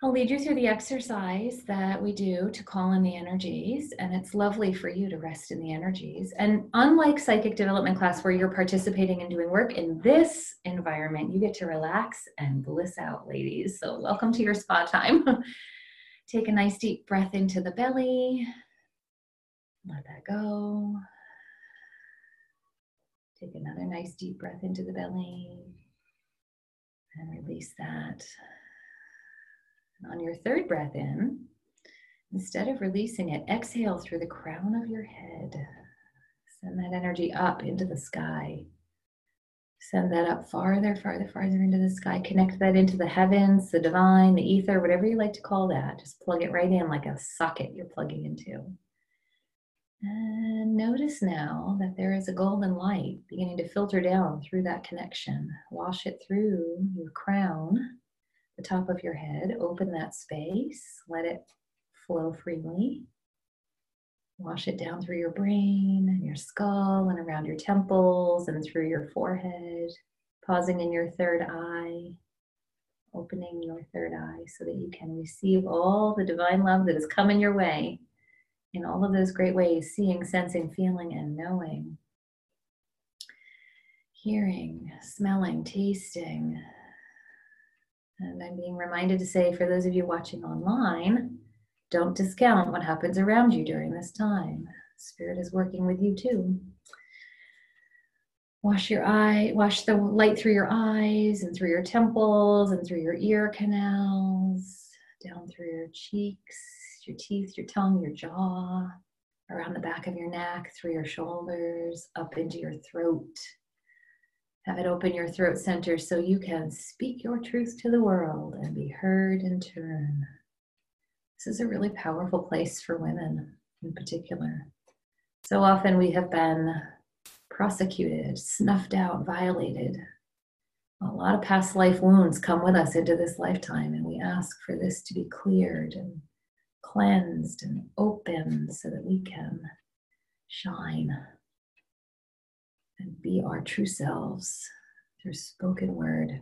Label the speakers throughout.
Speaker 1: I'll lead you through the exercise that we do to call in the energies, and it's lovely for you to rest in the energies. And unlike psychic development class, where you're participating and doing work in this environment, you get to relax and bliss out, ladies. So, welcome to your spa time. Take a nice deep breath into the belly, let that go. Take another nice deep breath into the belly and release that. On your third breath in, instead of releasing it, exhale through the crown of your head. Send that energy up into the sky. Send that up farther, farther, farther into the sky. Connect that into the heavens, the divine, the ether, whatever you like to call that. Just plug it right in like a socket you're plugging into. And notice now that there is a golden light beginning to filter down through that connection. Wash it through your crown the top of your head. Open that space, let it flow freely. Wash it down through your brain and your skull and around your temples and through your forehead, pausing in your third eye, opening your third eye so that you can receive all the divine love that is coming your way in all of those great ways seeing, sensing, feeling, and knowing. Hearing, smelling, tasting, and I'm being reminded to say, for those of you watching online, don't discount what happens around you during this time. Spirit is working with you too. Wash your eye, wash the light through your eyes and through your temples and through your ear canals, down through your cheeks, your teeth, your tongue, your jaw, around the back of your neck, through your shoulders, up into your throat, have it open your throat center so you can speak your truth to the world and be heard in turn. This is a really powerful place for women in particular. So often we have been prosecuted, snuffed out, violated. A lot of past life wounds come with us into this lifetime, and we ask for this to be cleared and cleansed and opened so that we can shine be our true selves through spoken word.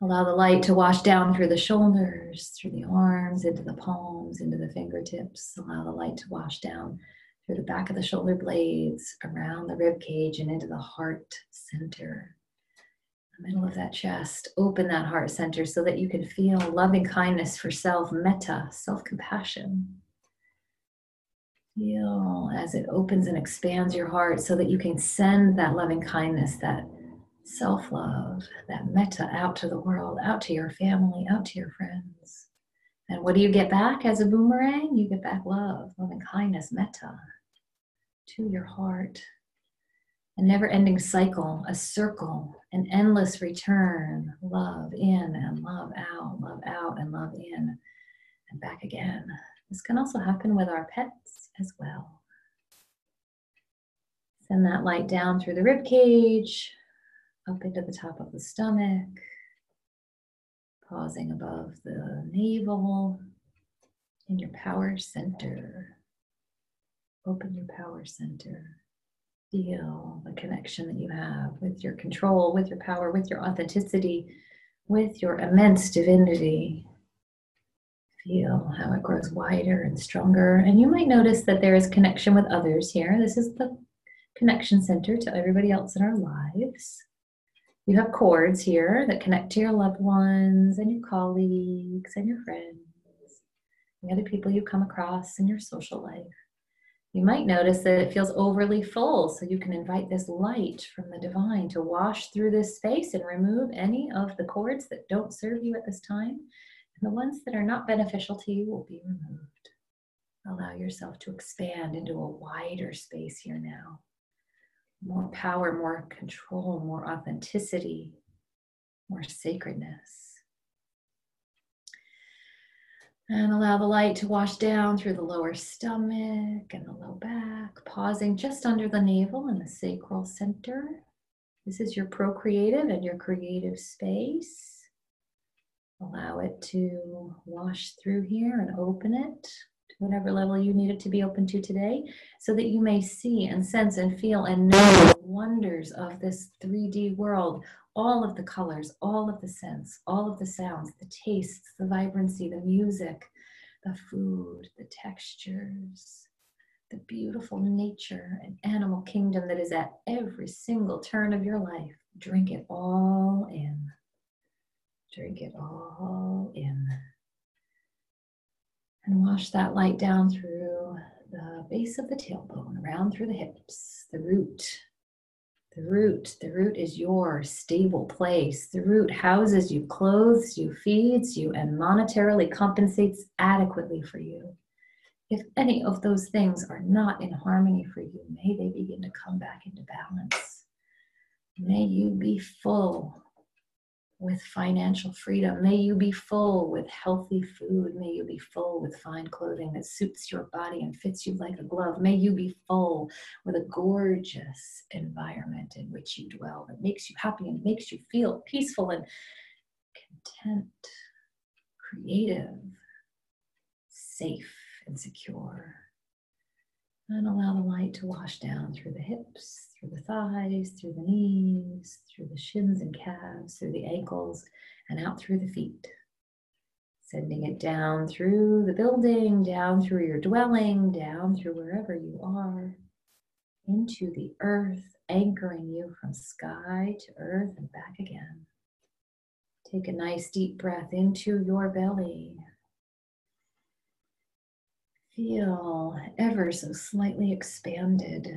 Speaker 1: Allow the light to wash down through the shoulders, through the arms, into the palms, into the fingertips. Allow the light to wash down through the back of the shoulder blades, around the rib cage, and into the heart center. The middle of that chest. Open that heart center so that you can feel loving kindness for self, metta, self compassion. Feel as it opens and expands your heart so that you can send that loving kindness, that self love, that metta out to the world, out to your family, out to your friends. And what do you get back as a boomerang? You get back love, loving kindness, metta to your heart. A never ending cycle, a circle, an endless return. Love in and love out, love out and love in, and back again. This can also happen with our pets as well. Send that light down through the rib cage, up into the top of the stomach, pausing above the navel in your power center. Open your power center. Feel the connection that you have with your control, with your power, with your authenticity, with your immense divinity. Feel how it grows wider and stronger. And you might notice that there is connection with others here. This is the connection center to everybody else in our lives. You have cords here that connect to your loved ones and your colleagues and your friends, the other people you come across in your social life. You might notice that it feels overly full, so you can invite this light from the divine to wash through this space and remove any of the cords that don't serve you at this time and the ones that are not beneficial to you will be removed. Allow yourself to expand into a wider space here now. More power, more control, more authenticity, more sacredness. And allow the light to wash down through the lower stomach and the low back, pausing just under the navel in the sacral center. This is your procreative and your creative space. Allow it to wash through here and open it to whatever level you need it to be open to today, so that you may see and sense and feel and know the wonders of this 3D world all of the colors, all of the scents, all of the sounds, the tastes, the vibrancy, the music, the food, the textures, the beautiful nature and animal kingdom that is at every single turn of your life. Drink it all in. Drink it all in. And wash that light down through the base of the tailbone, around through the hips, the root, the root, the root is your stable place. The root houses you, clothes you, feeds you, and monetarily compensates adequately for you. If any of those things are not in harmony for you, may they begin to come back into balance. May you be full with financial freedom. May you be full with healthy food. May you be full with fine clothing that suits your body and fits you like a glove. May you be full with a gorgeous environment in which you dwell that makes you happy and makes you feel peaceful and content, creative, safe, and secure. And allow the light to wash down through the hips, through the thighs, through the knees, through the shins and calves, through the ankles, and out through the feet. Sending it down through the building, down through your dwelling, down through wherever you are, into the earth, anchoring you from sky to earth and back again. Take a nice deep breath into your belly. Feel ever so slightly expanded.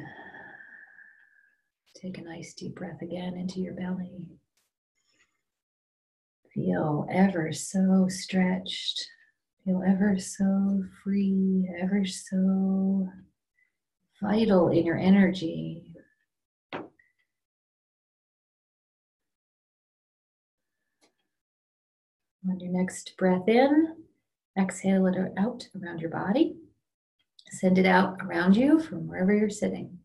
Speaker 1: Take a nice deep breath again into your belly. Feel ever so stretched. Feel ever so free, ever so vital in your energy. On your next breath in, exhale it out around your body. Send it out around you from wherever you're sitting.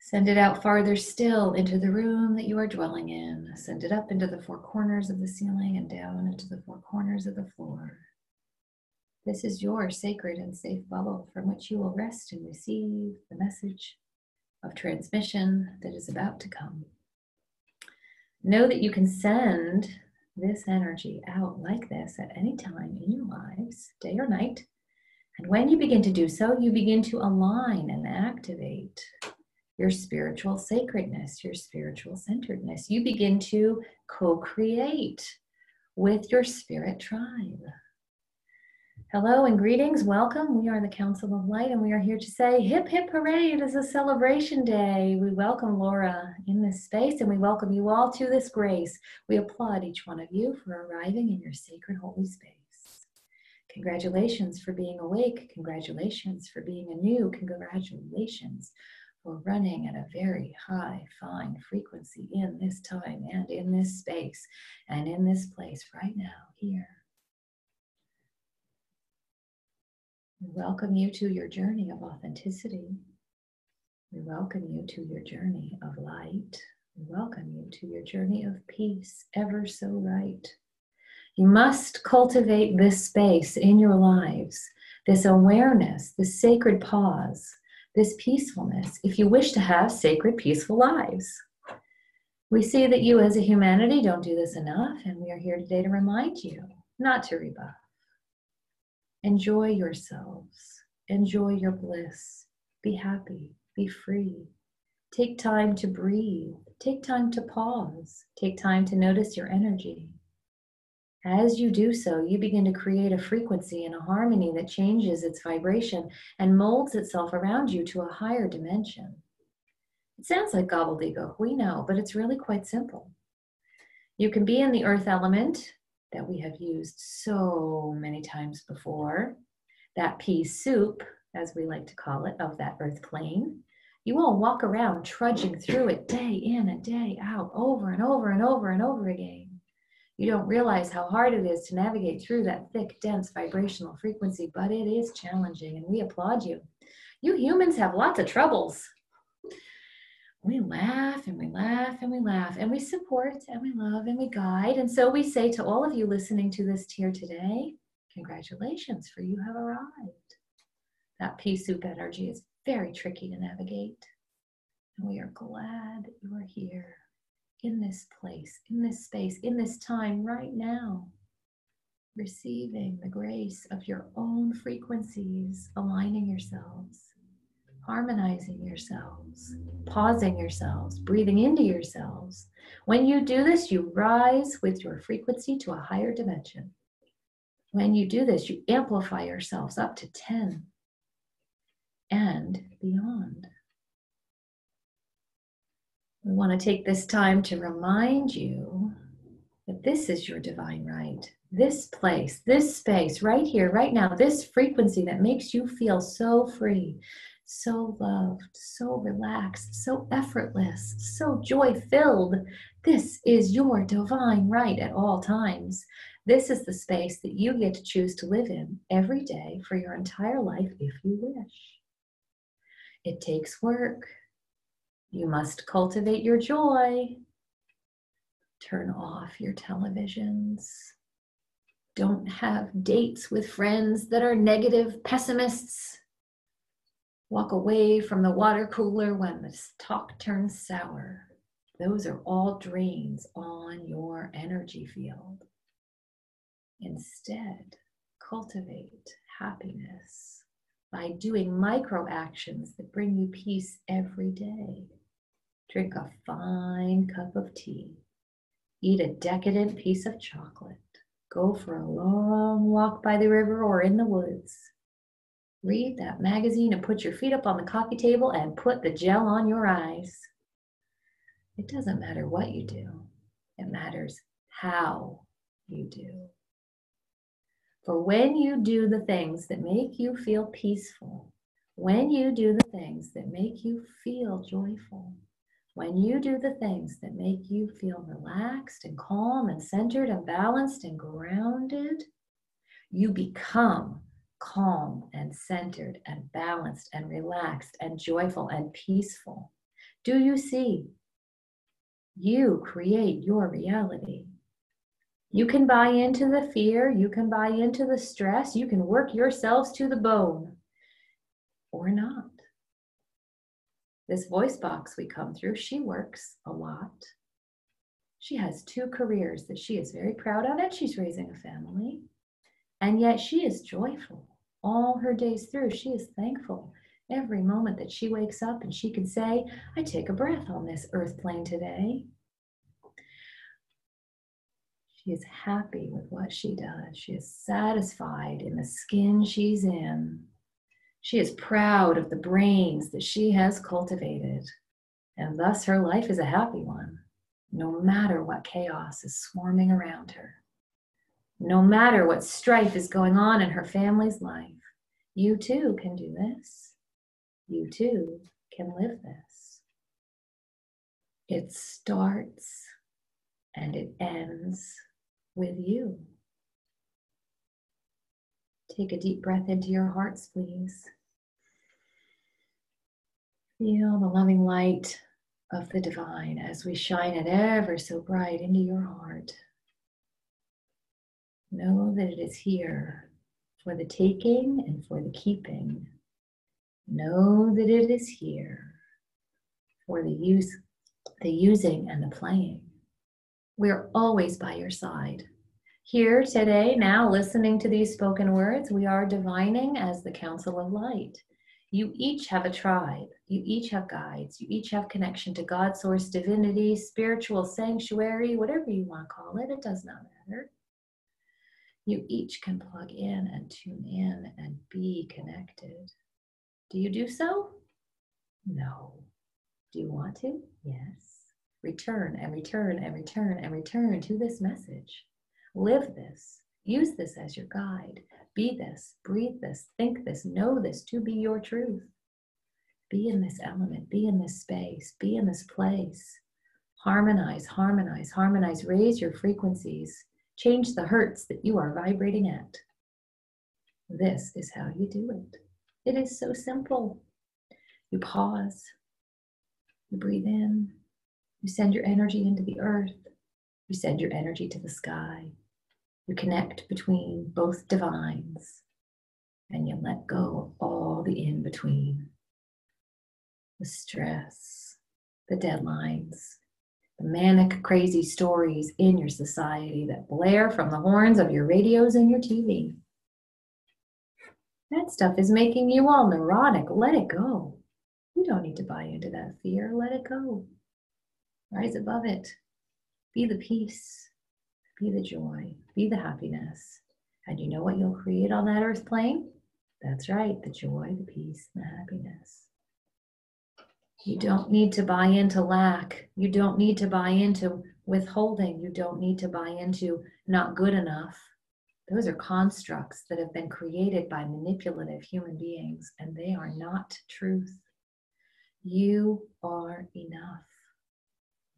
Speaker 1: Send it out farther still into the room that you are dwelling in. Send it up into the four corners of the ceiling and down into the four corners of the floor. This is your sacred and safe bubble from which you will rest and receive the message of transmission that is about to come. Know that you can send this energy out like this at any time in your lives, day or night. And when you begin to do so, you begin to align and activate your spiritual sacredness, your spiritual centeredness. You begin to co create with your spirit tribe. Hello and greetings. Welcome. We are the Council of Light, and we are here to say hip hip hooray. It is a celebration day. We welcome Laura in this space, and we welcome you all to this grace. We applaud each one of you for arriving in your sacred holy space. Congratulations for being awake. Congratulations for being anew. Congratulations we're running at a very high, fine frequency in this time and in this space and in this place right now, here. We welcome you to your journey of authenticity. We welcome you to your journey of light. We welcome you to your journey of peace, ever so right. You must cultivate this space in your lives, this awareness, this sacred pause this peacefulness if you wish to have sacred, peaceful lives. We see that you as a humanity don't do this enough, and we are here today to remind you not to rebuff. Enjoy yourselves, enjoy your bliss, be happy, be free. Take time to breathe, take time to pause, take time to notice your energy. As you do so, you begin to create a frequency and a harmony that changes its vibration and molds itself around you to a higher dimension. It sounds like gobbledygook, we know, but it's really quite simple. You can be in the earth element that we have used so many times before, that pea soup, as we like to call it, of that earth plane. You will walk around trudging through it day in and day out, over and over and over and over again. You don't realize how hard it is to navigate through that thick, dense vibrational frequency, but it is challenging, and we applaud you. You humans have lots of troubles. We laugh and we laugh and we laugh and we support and we love and we guide. And so we say to all of you listening to this here today, congratulations, for you have arrived. That pea soup energy is very tricky to navigate. And we are glad you are here in this place, in this space, in this time right now, receiving the grace of your own frequencies, aligning yourselves, harmonizing yourselves, pausing yourselves, breathing into yourselves. When you do this, you rise with your frequency to a higher dimension. When you do this, you amplify yourselves up to 10 and beyond. We want to take this time to remind you that this is your divine right. This place, this space, right here, right now, this frequency that makes you feel so free, so loved, so relaxed, so effortless, so joy filled. This is your divine right at all times. This is the space that you get to choose to live in every day for your entire life if you wish. It takes work. You must cultivate your joy. Turn off your televisions. Don't have dates with friends that are negative pessimists. Walk away from the water cooler when the talk turns sour. Those are all drains on your energy field. Instead, cultivate happiness by doing micro actions that bring you peace every day. Drink a fine cup of tea. Eat a decadent piece of chocolate. Go for a long walk by the river or in the woods. Read that magazine and put your feet up on the coffee table and put the gel on your eyes. It doesn't matter what you do, it matters how you do. For when you do the things that make you feel peaceful, when you do the things that make you feel joyful, when you do the things that make you feel relaxed and calm and centered and balanced and grounded, you become calm and centered and balanced and relaxed and joyful and peaceful. Do you see? You create your reality. You can buy into the fear, you can buy into the stress, you can work yourselves to the bone or not. This voice box we come through, she works a lot. She has two careers that she is very proud of, and she's raising a family. And yet she is joyful all her days through. She is thankful every moment that she wakes up and she can say, I take a breath on this earth plane today. She is happy with what she does. She is satisfied in the skin she's in. She is proud of the brains that she has cultivated. And thus her life is a happy one, no matter what chaos is swarming around her. No matter what strife is going on in her family's life, you too can do this. You too can live this. It starts and it ends with you. Take a deep breath into your hearts, please. Feel the loving light of the divine as we shine it ever so bright into your heart. Know that it is here for the taking and for the keeping. Know that it is here for the use, the using and the playing. We're always by your side. Here today, now listening to these spoken words, we are divining as the Council of Light. You each have a tribe. You each have guides. You each have connection to God, source, divinity, spiritual sanctuary, whatever you want to call it. It does not matter. You each can plug in and tune in and be connected. Do you do so? No. Do you want to? Yes return and return and return and return to this message. Live this. Use this as your guide. Be this, breathe this, think this, know this to be your truth. Be in this element, be in this space, be in this place. Harmonize, harmonize, harmonize. Raise your frequencies. Change the hertz that you are vibrating at. This is how you do it. It is so simple. You pause, you breathe in, you send your energy into the earth, you send your energy to the sky, you connect between both divines, and you let go of all the in between the stress, the deadlines, the manic, crazy stories in your society that blare from the horns of your radios and your TV. That stuff is making you all neurotic. Let it go. You don't need to buy into that fear. Let it go. Rise above it. Be the peace. Be the joy. Be the happiness. And you know what you'll create on that earth plane? That's right, the joy, the peace, the happiness. You don't need to buy into lack. You don't need to buy into withholding. You don't need to buy into not good enough. Those are constructs that have been created by manipulative human beings, and they are not truth. You are enough.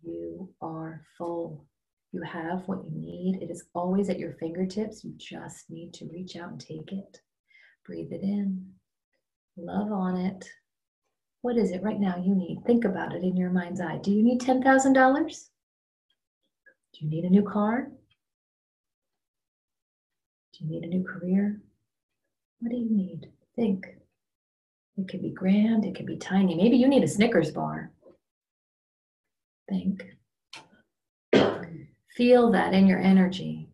Speaker 1: You are full. You have what you need. It is always at your fingertips. You just need to reach out and take it. Breathe it in. Love on it. What is it right now you need? Think about it in your mind's eye. Do you need $10,000? Do you need a new car? Do you need a new career? What do you need? Think. It could be grand, it could be tiny. Maybe you need a Snickers bar. Think. Feel that in your energy.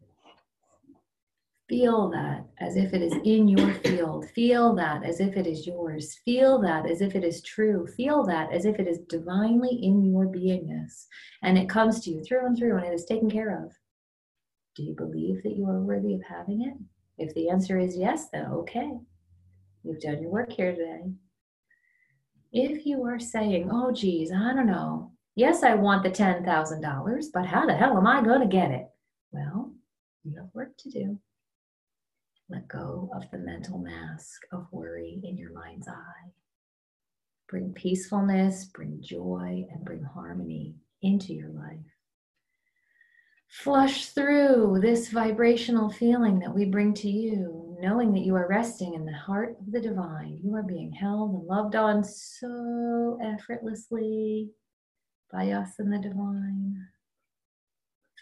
Speaker 1: Feel that as if it is in your field. Feel that as if it is yours. Feel that as if it is true. Feel that as if it is divinely in your beingness and it comes to you through and through and it is taken care of. Do you believe that you are worthy of having it? If the answer is yes, then okay. You've done your work here today. If you are saying, oh, geez, I don't know. Yes, I want the $10,000, but how the hell am I going to get it? Well, you have work to do. Let go of the mental mask of worry in your mind's eye. Bring peacefulness, bring joy, and bring harmony into your life. Flush through this vibrational feeling that we bring to you, knowing that you are resting in the heart of the divine. You are being held and loved on so effortlessly by us and the divine.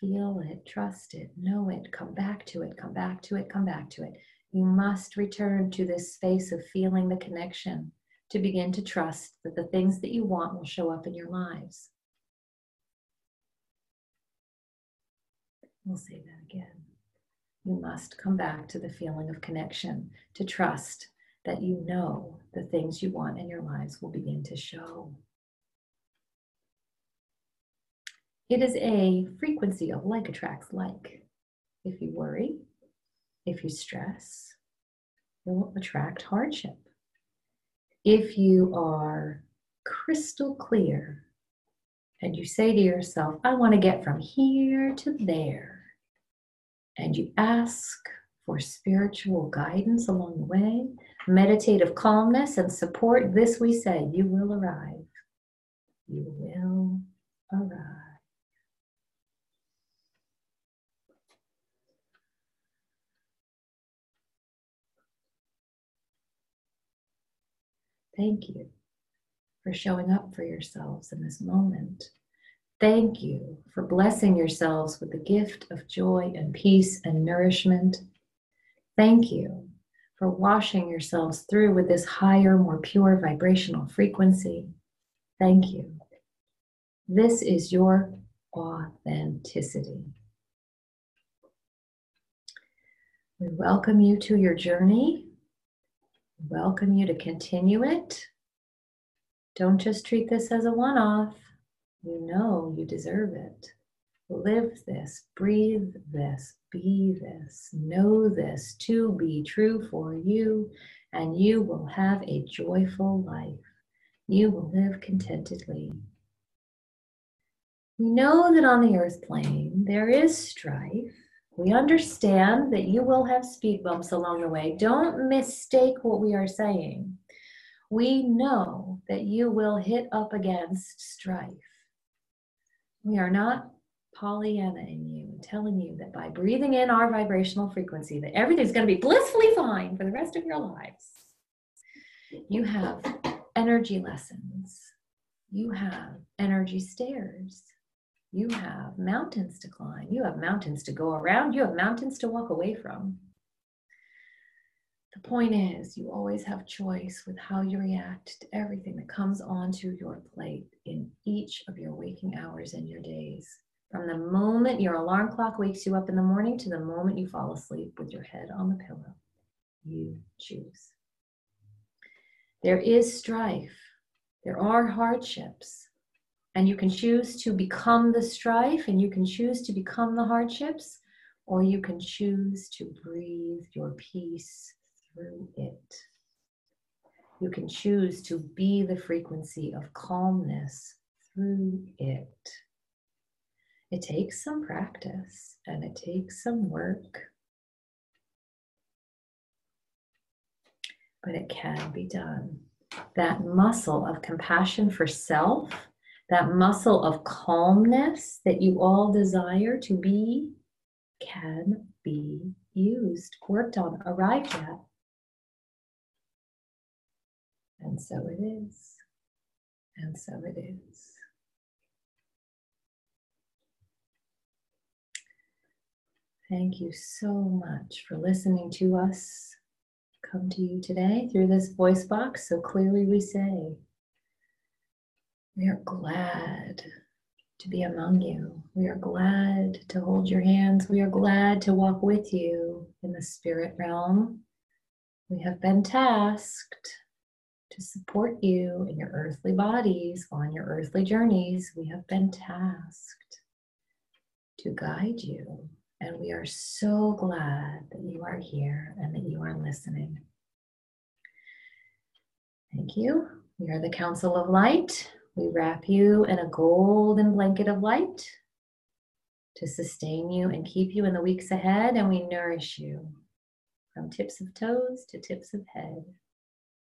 Speaker 1: Feel it, trust it, know it, come back to it, come back to it, come back to it. You must return to this space of feeling the connection to begin to trust that the things that you want will show up in your lives. We'll say that again. You must come back to the feeling of connection, to trust that you know the things you want in your lives will begin to show. It is a frequency of like attracts like. If you worry, if you stress, you'll attract hardship. If you are crystal clear and you say to yourself, I want to get from here to there, and you ask for spiritual guidance along the way, meditative calmness and support, this we say, you will arrive. You will arrive. Thank you for showing up for yourselves in this moment. Thank you for blessing yourselves with the gift of joy and peace and nourishment. Thank you for washing yourselves through with this higher, more pure vibrational frequency. Thank you. This is your authenticity. We welcome you to your journey welcome you to continue it. Don't just treat this as a one off. You know you deserve it. Live this, breathe this, be this, know this to be true for you, and you will have a joyful life. You will live contentedly. We know that on the earth plane there is strife, we understand that you will have speed bumps along the way. Don't mistake what we are saying. We know that you will hit up against strife. We are not Pollyanna in you, telling you that by breathing in our vibrational frequency, that everything's going to be blissfully fine for the rest of your lives. You have energy lessons. You have energy stairs. You have mountains to climb. You have mountains to go around. You have mountains to walk away from. The point is, you always have choice with how you react to everything that comes onto your plate in each of your waking hours and your days. From the moment your alarm clock wakes you up in the morning to the moment you fall asleep with your head on the pillow, you choose. There is strife, there are hardships, and you can choose to become the strife and you can choose to become the hardships, or you can choose to breathe your peace through it. You can choose to be the frequency of calmness through it. It takes some practice and it takes some work, but it can be done. That muscle of compassion for self, that muscle of calmness that you all desire to be, can be used, worked on, arrived at. And so it is. And so it is. Thank you so much for listening to us come to you today through this voice box. So clearly, we say, We are glad to be among you. We are glad to hold your hands. We are glad to walk with you in the spirit realm. We have been tasked to support you in your earthly bodies on your earthly journeys. We have been tasked to guide you. And we are so glad that you are here and that you are listening. Thank you. We are the Council of Light. We wrap you in a golden blanket of light to sustain you and keep you in the weeks ahead, and we nourish you from tips of toes to tips of head.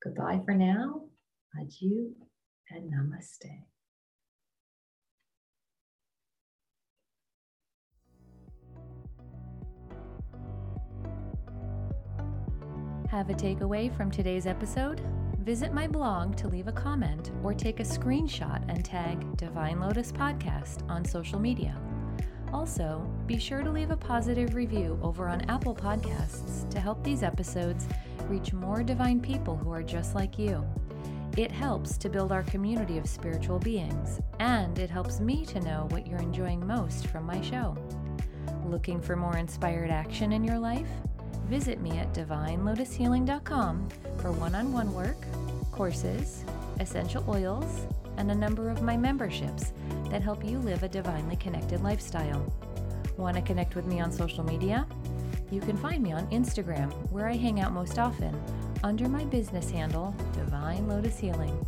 Speaker 1: Goodbye for now. Adieu and namaste.
Speaker 2: Have a takeaway from today's episode? Visit my blog to leave a comment or take a screenshot and tag Divine Lotus Podcast on social media. Also, be sure to leave a positive review over on Apple Podcasts to help these episodes reach more divine people who are just like you. It helps to build our community of spiritual beings, and it helps me to know what you're enjoying most from my show. Looking for more inspired action in your life? Visit me at divinelotushealing.com for one on one work, courses, essential oils, and a number of my memberships that help you live a divinely connected lifestyle. Want to connect with me on social media? You can find me on Instagram, where I hang out most often, under my business handle, Divine Lotus Healing.